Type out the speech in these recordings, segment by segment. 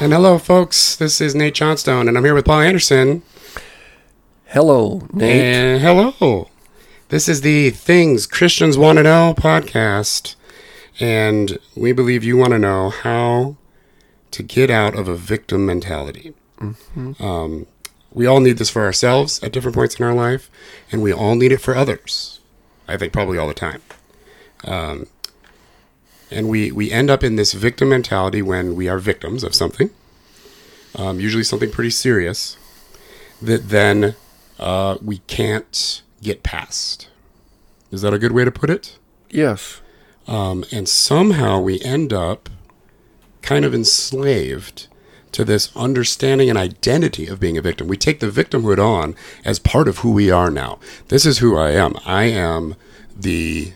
And hello, folks. This is Nate Johnstone, and I'm here with Paul Anderson. Hello, Nate. And hello. This is the Things Christians Want to Know podcast. And we believe you want to know how to get out of a victim mentality. Um, we all need this for ourselves at different points in our life, and we all need it for others. I think probably all the time. Um, and we, we end up in this victim mentality when we are victims of something, um, usually something pretty serious, that then uh, we can't get past. Is that a good way to put it? yes. Um, and somehow we end up kind of enslaved to this understanding and identity of being a victim. We take the victimhood on as part of who we are now. This is who I am. I am the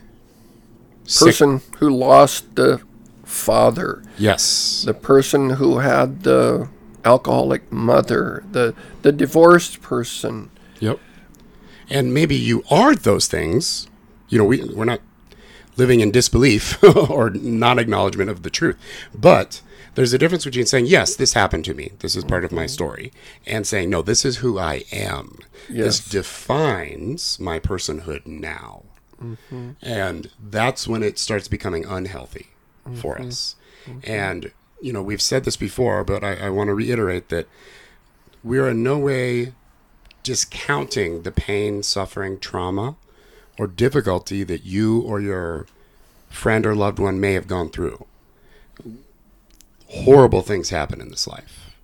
sick- Person who lost the father, Yes. the person who had the alcoholic mother, the the divorced person. Yep. And maybe you are those things. You know, we we're not living in disbelief or non acknowledgement of the truth. But there's a difference between saying, Yes, this happened to me. This is part of my mm-hmm. story, and saying, No, this is who I am. This defines my personhood now. Mm-hmm. And that's when it starts becoming unhealthy for mm-hmm. us. Mm-hmm. And, you know, we've said this before, but I, I want to reiterate that we're in no way discounting the pain, suffering, trauma, or difficulty that you or your friend or loved one may have gone through. Horrible things happen in this life.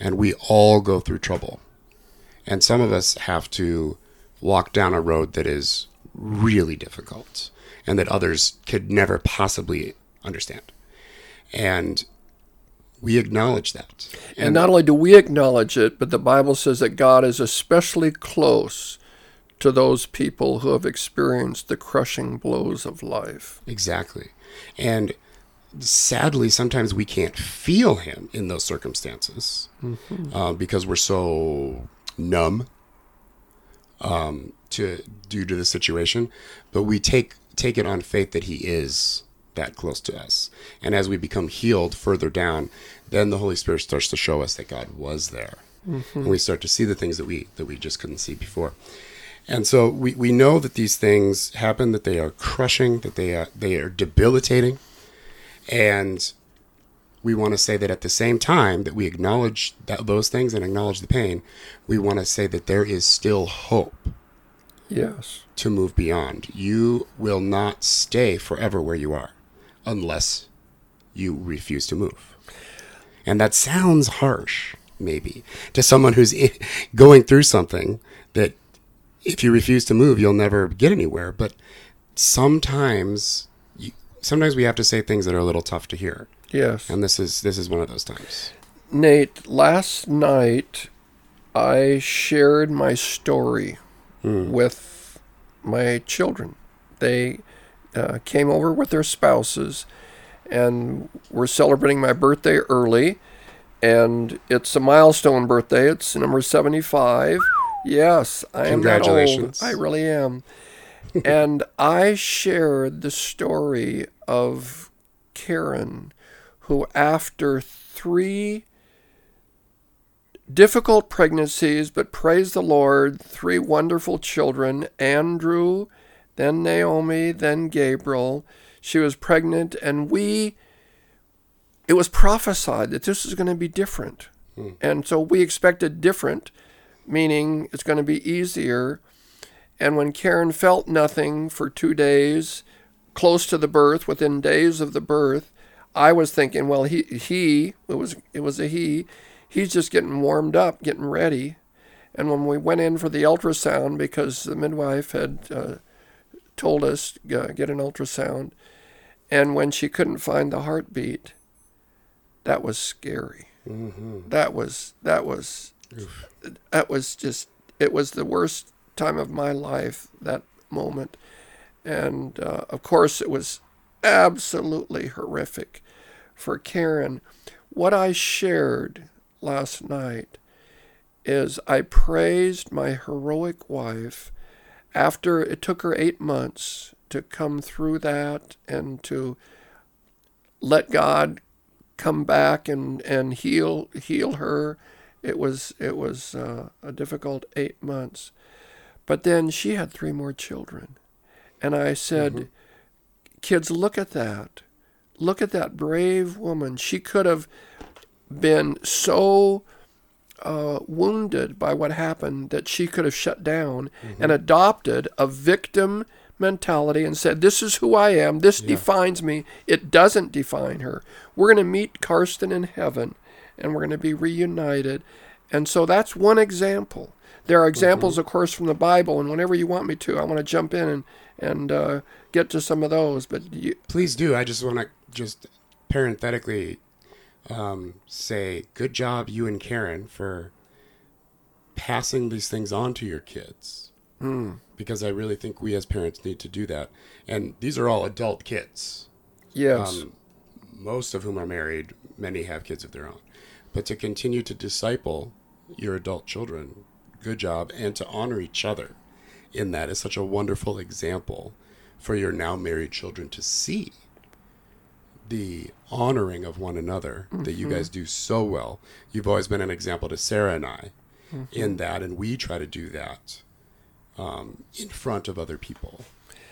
And we all go through trouble. And some of us have to walk down a road that is really difficult and that others could never possibly understand. And we acknowledge that. And not only do we acknowledge it, but the Bible says that God is especially close to those people who have experienced the crushing blows of life. Exactly. And sadly, sometimes we can't feel him in those circumstances uh, because we're so numb um, to due to the situation. But we take take it on faith that he is that close to us. And as we become healed further down, then the Holy Spirit starts to show us that God was there. Mm-hmm. And we start to see the things that we that we just couldn't see before. And so we, we know that these things happen, that they are crushing, that they are, they are debilitating. And we want to say that at the same time that we acknowledge that, those things and acknowledge the pain, we want to say that there is still hope Yes. to move beyond. You will not stay forever where you are unless you refuse to move. And that sounds harsh, maybe, to someone who's going through something that if you refuse to move, you'll never get anywhere. But sometimes, you, sometimes we have to say things that are a little tough to hear, Yes. and this is this is one of those times. Nate, last night I shared my story with my children. They uh, came over with their spouses and we're celebrating my birthday early. And it's a milestone birthday. It's number 75. Yes, I am that old. I really am. and I shared the story of Karen, who, after three difficult pregnancies, but praise the Lord, three wonderful children Andrew, then Naomi, then Gabriel. She was pregnant, and we, it was prophesied that this was going to be different. Hmm. And so we expected different, meaning it's going to be easier. And when Karen felt nothing for two days, close to the birth, within days of the birth, I was thinking, well, he he it was it was a he, he's just getting warmed up, getting ready. And when we went in for the ultrasound, because the midwife had uh, told us uh, get an ultrasound, and when she couldn't find the heartbeat, that was scary. That was that was that was just it was the worst time of my life that moment, and uh, of course it was absolutely horrific for Karen. What I shared last night is I praised my heroic wife after it took her eight months to come through that and to let God come back and, and heal heal her. It was it was uh, a difficult eight months, but then she had three more children, and I said, "Kids, look at that, look at that brave woman. She could have been so." Uh, wounded by what happened that she could have shut down and adopted a victim mentality and said, This is who I am. This defines me. It doesn't define her. We're going to meet Karsten in heaven and we're going to be reunited. And so that's one example. There are examples, of course, from the Bible, and whenever you want me to, I want to jump in and, and uh, get to some of those. But you, Please do. I just want to just parenthetically um, say, good job, you and Karen, for passing these things on to your kids. Because I really think we as parents need to do that. And these are all adult kids, yes, um, most of whom are married. Many have kids of their own. But to continue to disciple your adult children, good job. And to honor each other in that is such a wonderful example for your now married children to see the honoring of one another that you guys do so well. You've always been an example to Sarah and I in that, and we try to do that um, in front of other people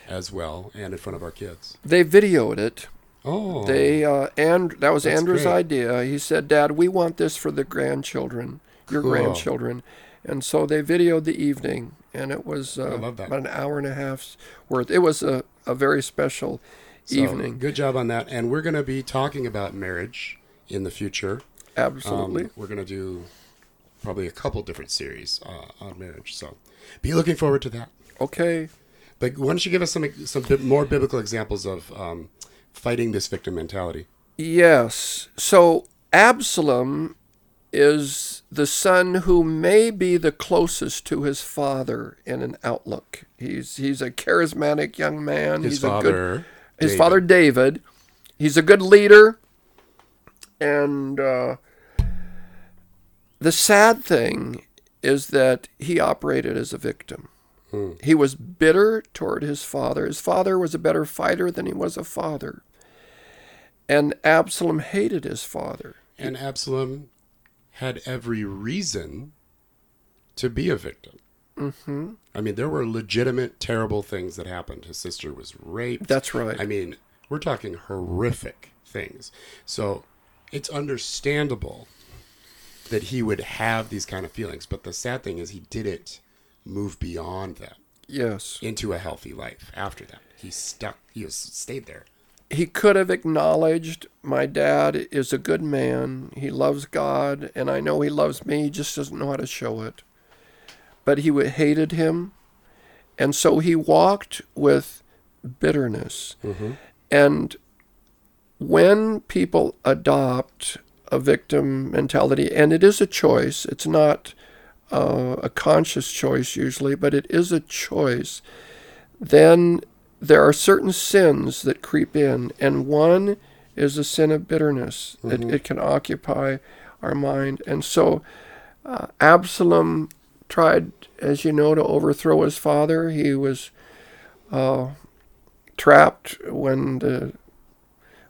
as well and in front of our kids. they videoed it. Oh, They uh, and that was Andrew's great. idea. He said, "Dad, we want this for the grandchildren, your Cool. grandchildren." And so they videoed the evening, and it was uh, I love that. about an hour and a half's worth. It was a, a very special So, evening. Good job on that. And we're going to be talking about marriage in the future. Absolutely. Um, we're going to do probably a couple different series uh, on marriage. So be looking forward to that. okay. But why don't you give us some some more biblical examples of um, fighting this victim mentality? Yes. So Absalom is the son who may be the closest to his father in an outlook. He's he's a charismatic young man. His he's a good father, his David. father David. He's a good leader, and uh, the sad thing is that he operated as a victim. Hmm. He was bitter toward his father. His father was a better fighter than he was a father, and Absalom hated his father. and Absalom had every reason to be a victim. Mm-hmm. I mean, there were legitimate, terrible things that happened. His sister was raped. That's right. I mean, we're talking horrific things. So it's understandable that he would have these kind of feelings. But the sad thing is, he didn't move beyond that Yes, into a healthy life after that. He stuck, he was stayed there. he could have acknowledged my dad is a good man. He loves God, and I know he loves me. He just doesn't know how to show it. But he hated him, and so he walked with bitterness. And when people adopt a victim mentality, and it is a choice, it's not uh, a conscious choice usually, but it is a choice, then there are certain sins that creep in, and one is a sin of bitterness. It, it can occupy our mind. And so uh, Absalom tried, as you know, to overthrow his father. He was uh, trapped when the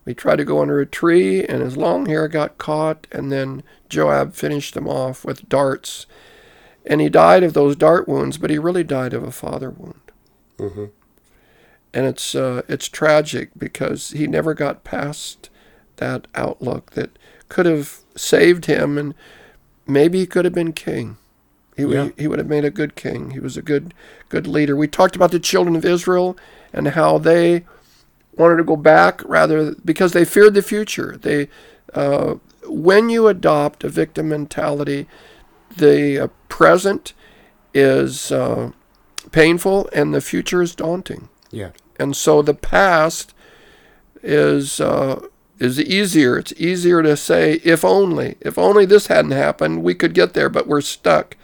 we tried to go under a tree, and his long hair got caught, and then Joab finished him off with darts. And he died of those dart wounds, but he really died of a father wound. hmm And it's uh, it's tragic because he never got past that outlook that could have saved him, and maybe he could have been king. He, would Yeah. he would have made a good king. He was a good good leader. We talked about the children of Israel and how they wanted to go back rather because they feared the future. They uh, when you adopt a victim mentality, the uh, present is uh, painful and the future is daunting. Yeah. And so the past is uh, is easier. It's easier to say, if only, if only this hadn't happened, we could get there, but we're stuck.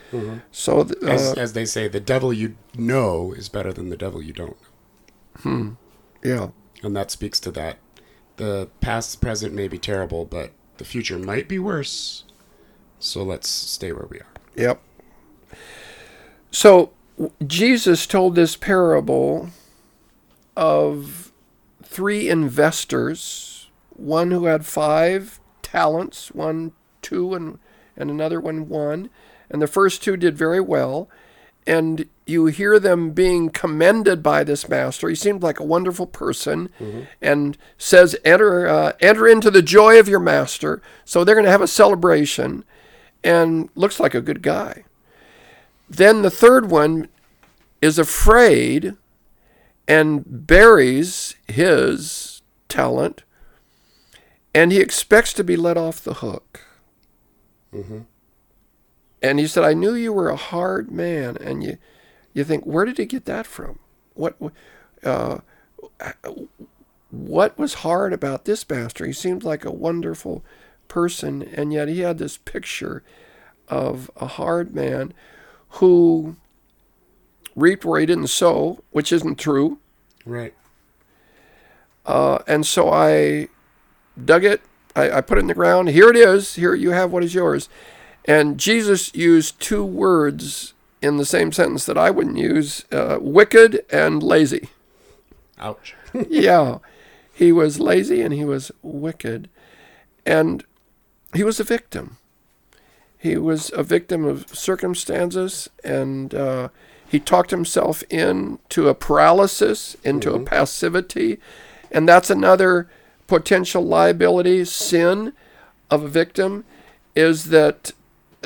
So th- As, uh, as they say, the devil you know is better than the devil you don't. yeah, And that speaks to that. The past, present may be terrible, but the future might be worse. So let's stay where we are. Yep. So Jesus told this parable of three investors, one who had five talents, one two and and another one one, and the first two did very well. And you hear them being commended by this master. He seemed like a wonderful person, and says, "Enter, uh, enter into the joy of your master." So they're going to have a celebration, and looks like a good guy. Then the third one is afraid and buries his talent, and he expects to be let off the hook. And he said, "I knew you were a hard man." And you, you think, where did he get that from? What, uh, what was hard about this master? He seemed like a wonderful person, and yet he had this picture of a hard man who reaped where he didn't sow, which isn't true. Right. Uh, and so I dug it. I, I put it in the ground. Here it is. Here you have what is yours. And Jesus used two words in the same sentence that I wouldn't use uh, wicked and lazy. Ouch. yeah. He was lazy and he was wicked. And he was a victim. He was a victim of circumstances and uh, he talked himself into a paralysis, into a passivity. And that's another potential liability, sin of a victim, is that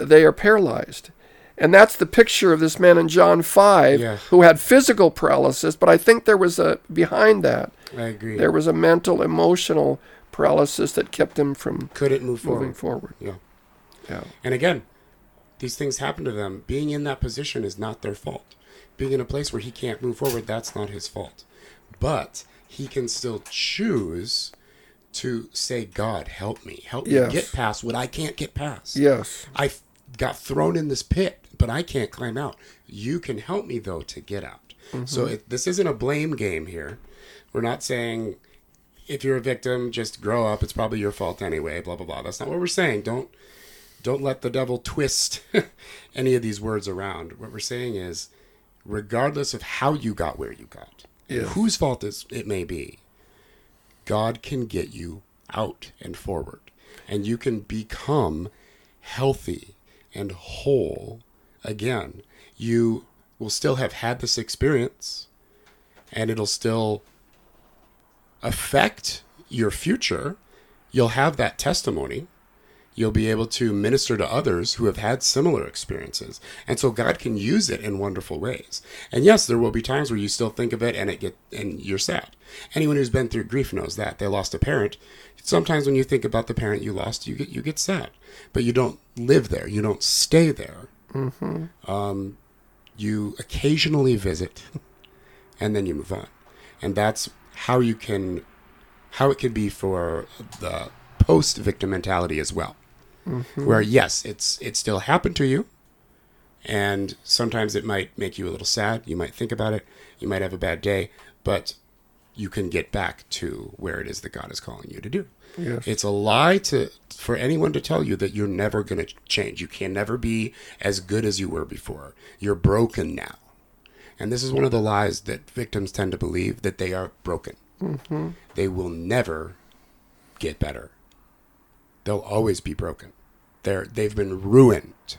they are paralyzed. And that's the picture of this man in John 5 Yeah. who had physical paralysis, but I think there was a behind that. I agree. There was a mental, emotional paralysis that kept him from Couldn't move moving forward. forward. Yeah. Yeah. And again, these things happen to them. Being in that position is not their fault. Being in a place where he can't move forward, that's not his fault. But he can still choose to say, God, help me. Help me get past what I can't get past. Yes. I got thrown in this pit, but I can't climb out. You can help me, though, to get out. So mm-hmm. it, this isn't a blame game here. We're not saying if you're a victim, just grow up. It's probably your fault anyway. Blah blah blah. That's not what we're saying. Don't don't let the devil twist any of these words around. What we're saying is, regardless of how you got where you got, Yes. whose fault is it may be, God can get you out and forward, and you can become healthy and whole again. You will still have had this experience, and it'll still affect your future. You'll have that testimony. You'll be able to minister to others who have had similar experiences. And so God can use it in wonderful ways. And yes, there will be times where you still think of it and it get and you're sad. Anyone who's been through grief knows that. They lost a parent. Sometimes when you think about the parent you lost, you get you get sad. But you don't live there. You don't stay there. Um, you occasionally visit and then you move on. And that's how you can how it could be for the post victim mentality as well. Mm-hmm. Where yes, it's it still happened to you and sometimes it might make you a little sad. You might think about it. You might have a bad day, but you can get back to where it is that God is calling you to do. Yes. It's a lie to for anyone to tell you that you're never going to change. You can never be as good as you were before. You're broken now. And this is one of the lies that victims tend to believe that they are broken. Mm-hmm. They will never get better. They'll always be broken. They're they've been ruined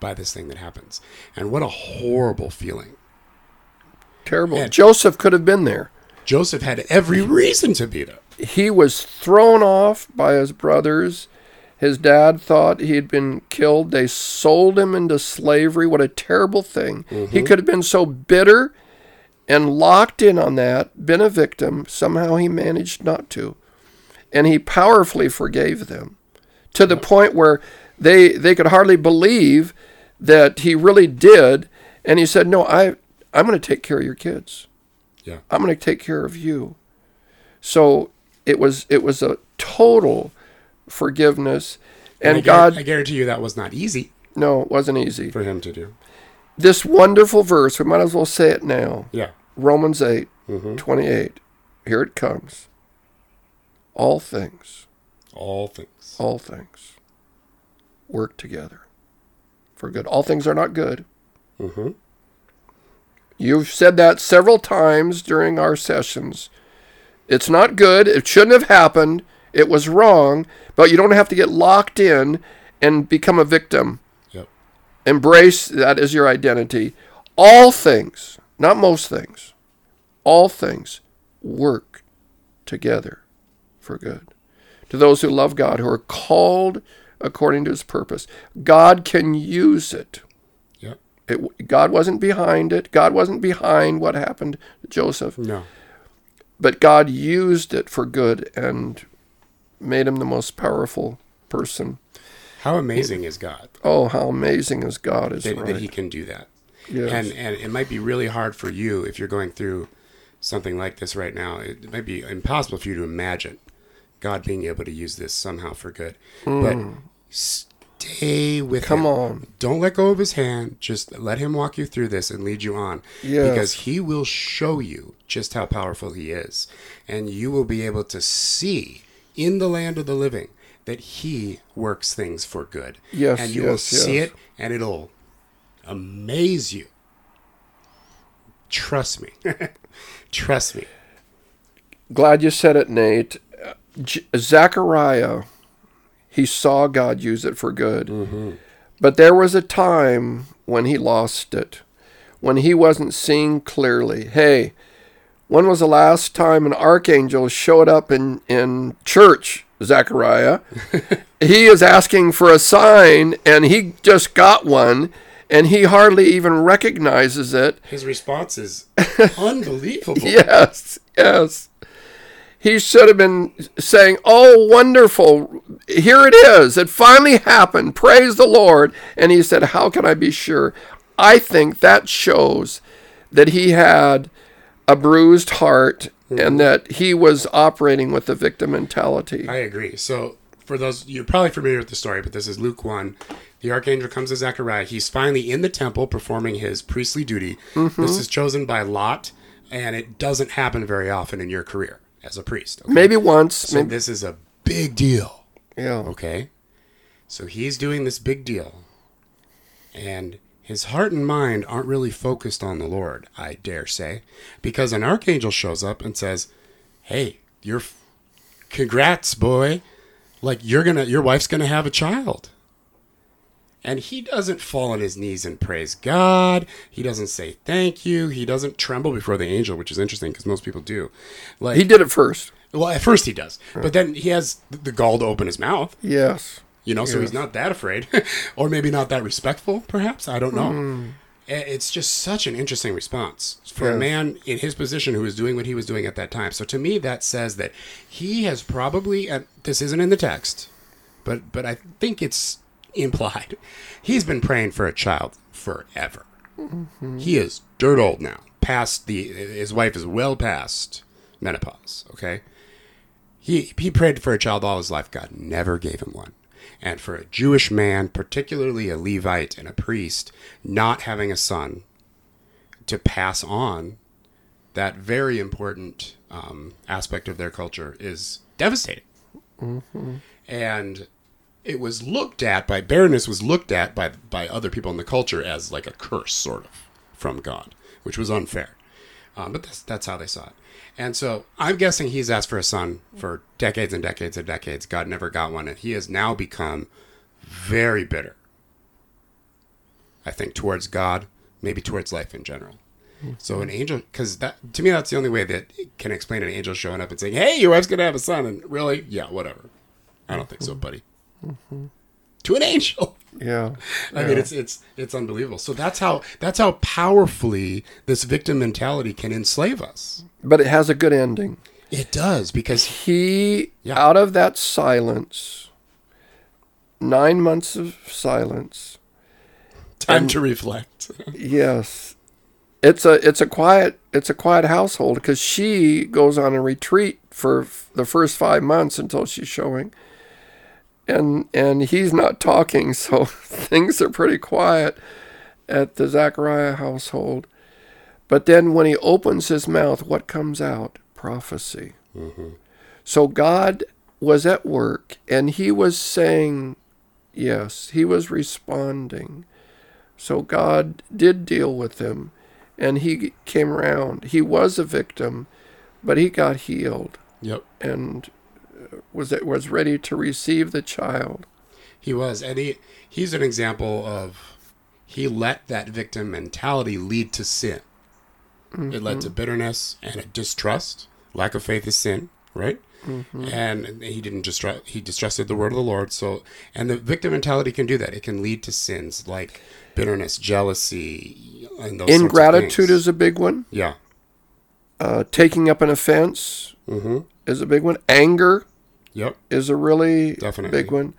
by this thing that happens. And what a horrible feeling. Terrible. And- Joseph could have been there. Joseph had every reason to be there. He was thrown off by his brothers. His dad thought he had been killed. They sold him into slavery. What a terrible thing. He mm-hmm. could have been so bitter and locked in on that, been a victim. Somehow he managed not to. And he powerfully forgave them to the point where they, they could hardly believe that he really did. And he said, No, I, I'm going to take care of your kids. Yeah. I'm going to take care of you. So it was it was a total forgiveness, and, I guar- God I guarantee you that was not easy no, it wasn't easy. for him to do. This wonderful verse, we might as well say it now. Yeah. Romans 8, Mhm. 28. Here it comes. All things, All things. all things work together for good. All things are not good. hmm You've said that several times during our sessions. It's not good. It shouldn't have happened. It was wrong, but you don't have to get locked in and become a victim. Yep. Embrace that as your identity. All things, not most things, all things work together for good. To those who love God, who are called according to his purpose, God can use it. Yep. it God wasn't behind it. God wasn't behind what happened to Joseph, No. but God used it for good and made him the most powerful person. How amazing is God Oh, how amazing is God is that, right. that He can do that? Yes. And and it might be really hard for you if you're going through something like this right now. It might be impossible for you to imagine God being able to use this somehow for good. Hmm. But stay with. Come him. on. Don't let go of his hand. Just let him walk you through this and lead you on. Yes. Because he will show you just how powerful he is. And you will be able to see in the land of the living that he works things for good. Yes, And you will see yes. it and it'll amaze you. Trust me. Trust me. Glad you said it, Nate. J- Zechariah, he saw God use it for good. Mm-hmm. But there was a time when he lost it, when he wasn't seeing clearly. Hey, when was the last time an archangel showed up in, in church, Zechariah? he is asking for a sign, and he just got one, and he hardly even recognizes it. His response is unbelievable. Yes, yes. He should have been saying, Oh, wonderful. Here it is. It finally happened. Praise the Lord. And he said, How can I be sure? I think that shows that he had a bruised heart and mm-hmm. that he was operating with the victim mentality. I agree. So, for those, you're probably familiar with the story, but this is Luke 1. The archangel comes to Zechariah. He's finally in the temple performing his priestly duty. This mm-hmm. is chosen by Lot, and it doesn't happen very often in your career as a priest. okay? Maybe once. So, Maybe, this is a big deal. yeah. Okay? So, he's doing this big deal, and his heart and mind aren't really focused on the Lord, I dare say, because an archangel shows up and says, Hey, you're, congrats, boy. Like, you're gonna, your wife's gonna have a child. And he doesn't fall on his knees and praise God. He doesn't say thank you. He doesn't tremble before the angel, which is interesting because most people do. Like, He did it first. well, at first he does, but then he has the gall to open his mouth. Yes. You know, so he's not that afraid, or maybe not that respectful. Perhaps I don't know. Hmm. I- It's just such an interesting response for a man in his position who was doing what he was doing at that time. So to me, that says that he has probably. And this isn't in the text, but but I think it's implied. He's been praying for a child forever. He is dirt old now. Past the his wife is well past menopause. Okay. He he prayed for a child all his life. God never gave him one. And for a Jewish man, particularly a Levite and a priest, not having a son to pass on that very important um, aspect of their culture is devastating. And it was looked at by barrenness was looked at by by other people in the culture as like a curse, sort of, from God, which was unfair. Um, but that's that's how they saw it. And so I'm guessing he's asked for a son for decades and decades and decades. God never got one, and he has now become very bitter. I think towards God, maybe towards life in general. So an angel, because that to me that's the only way that can explain an angel showing up and saying, "Hey, your wife's gonna have a son," and really, yeah, whatever. I don't think so, buddy. To an angel. Yeah. I mean, it's it's it's unbelievable. So that's how that's how powerfully this victim mentality can enslave us. But it has a good ending. It does because He, Yeah. out of that silence, nine months of silence, time to reflect. yes, it's a it's a quiet it's a quiet household because she goes on a retreat for f- the first five months until she's showing, and and he's not talking, so things are pretty quiet at the Zachariah household. But then when he opens his mouth, what comes out? Prophecy. Mm-hmm. So God was at work and he was saying, yes, he was responding. So God did deal with him and he came around. He was a victim, but he got healed yep. and was it was ready to receive the child. He was, and he he's an example of he let that victim mentality lead to sin. Mm-hmm. It led to bitterness and a distrust. Lack of faith is sin, right? Mm-hmm. And he didn't distrust. He distrusted the word of the Lord. So, and the victim mentality can do that. It can lead to sins like bitterness, jealousy, and those ingratitude is a big one. Yeah. Uh, taking up an offense mm-hmm. is a big one. Anger. Yep. Is a really Definitely. big one.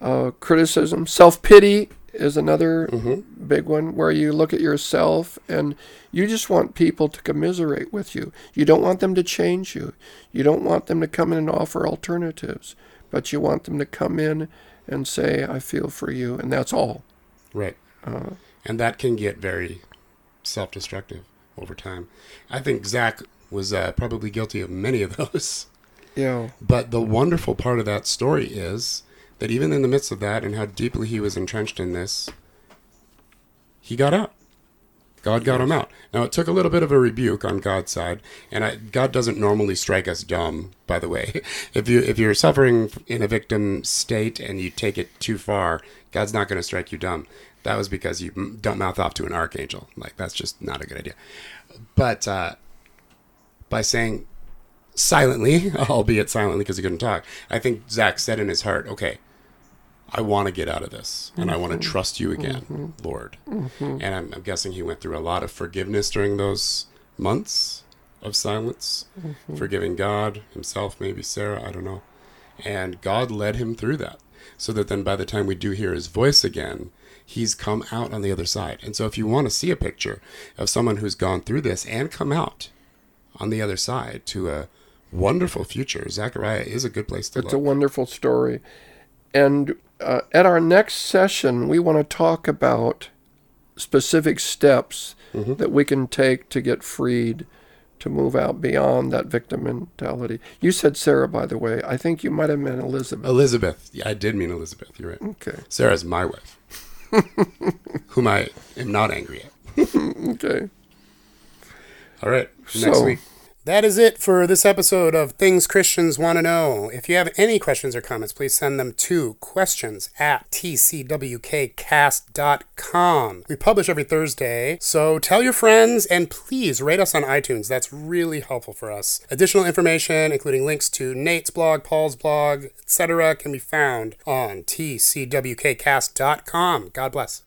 Uh, criticism, self pity is another mm-hmm. big one where you look at yourself and you just want people to commiserate with you. You don't want them to change you. You don't want them to come in and offer alternatives, but you want them to come in and say, I feel for you, and that's all. Right. Uh, and that can get very self destructive over time. I think Zach was uh, probably guilty of many of those. Yeah. But the wonderful part of that story is that even in the midst of that and how deeply he was entrenched in this, he got out. God got him out. Now it took a little bit of a rebuke on God's side, and I, God doesn't normally strike us dumb. By the way, if you if you're suffering in a victim state and you take it too far, God's not going to strike you dumb. That was because you don't mouth off to an archangel. Like that's just not a good idea. But uh, by saying silently, albeit silently because he couldn't talk, I think Zach said in his heart, "Okay, I want to get out of this and mm-hmm. I want to trust you again, mm-hmm. Lord. Mm-hmm. And I'm, I'm, guessing he went through a lot of forgiveness during those months of silence, mm-hmm. forgiving God, himself, maybe Sarah, I don't know. And God led him through that so that then by the time we do hear his voice again, he's come out on the other side. And so if you want to see a picture of someone who's gone through this and come out on the other side to a wonderful future, Zechariah is a good place to it's look. It's a wonderful story. And uh, at our next session, we want to talk about specific steps mm-hmm. that we can take to get freed to move out beyond that victim mentality. You said Sarah, by the way. I think you might have meant Elizabeth. Elizabeth. Yeah, I did mean Elizabeth. You're right. Okay. Sarah's my wife, whom I am not angry at. okay. All right. Next so, week. That is it for this episode of Things Christians Want to Know. If you have any questions or comments, please send them to questions at tcwkcast.com. We publish every Thursday, so tell your friends and please rate us on iTunes. That's really helpful for us. Additional information, including links to Nate's blog, Paul's blog, etc., can be found on tcwkcast.com. God bless.